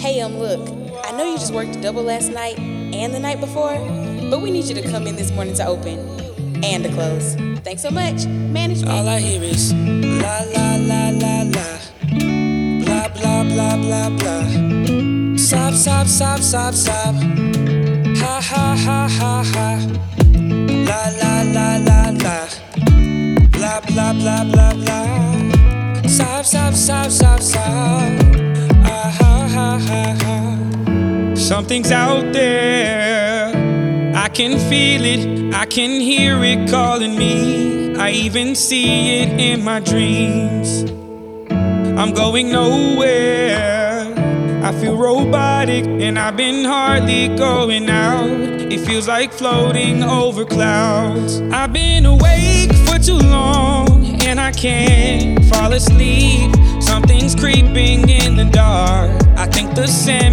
Hey, um, look, I know you just worked a double last night and the night before, but we need you to come in this morning to open and to close. Thanks so much. Management. All I hear is la la la la la, blah blah blah blah blah. Sob sob sob sob sob, ha ha ha ha ha. La la la la la, blah blah blah blah blah. Sob sob sob sob sob, ah. Something's out there. I can feel it, I can hear it calling me. I even see it in my dreams. I'm going nowhere. I feel robotic and I've been hardly going out. It feels like floating over clouds. I've been awake for too long and I can't fall asleep. Something's creeping in the dark. I think the Sandman's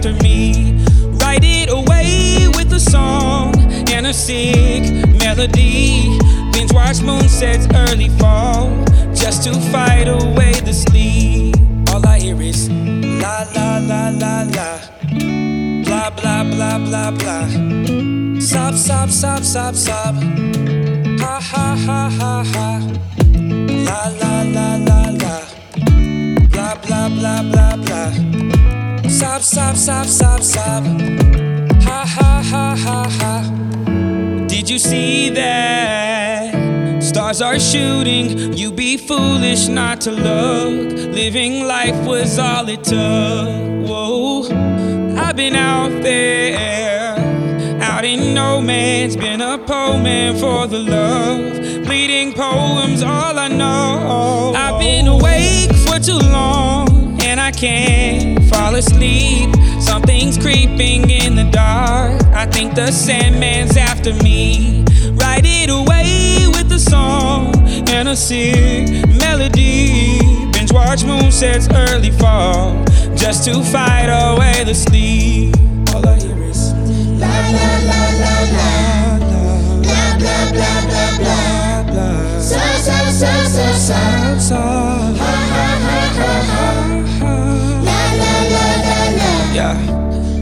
after me. Write it away with a song and a sick melody. Binge watch moonsets early fall just to fight away the sleep. All I hear is la la la la la, blah blah blah blah blah. Sob sob sob sob sob, ha ha ha ha ha. Sob sob sob sob, ha ha ha ha ha. Did you see that? Stars are shooting, you'd be foolish not to look. Living life was all it took. Whoa, I've been out there, out in no man's, been a poem for the love. Bleeding poems, all I know. I've been awake for too long, I can't fall asleep. Something's creeping in the dark. I think the Sandman's after me. Write it away with a song and a sick melody. Binge watch moonsets early fall just to fight away the sleep. All I hear is la la la la la blah blah blah blah blah blah. Sob, sob, sob, sob, sob. Sob.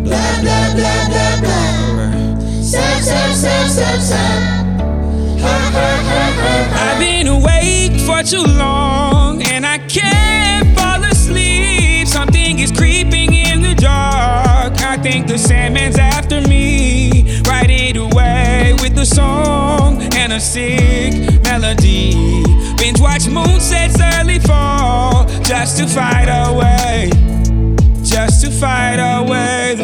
Blah, blah, blah, blah, blah. Ha, ha, ha, ha, ha. I've been awake for too long and I can't fall asleep. Something is creeping in the dark. I think the Sandman's after me. Write it away with a song and a sick melody. Binge watch moonsets early fall just to fight away, just to fight away.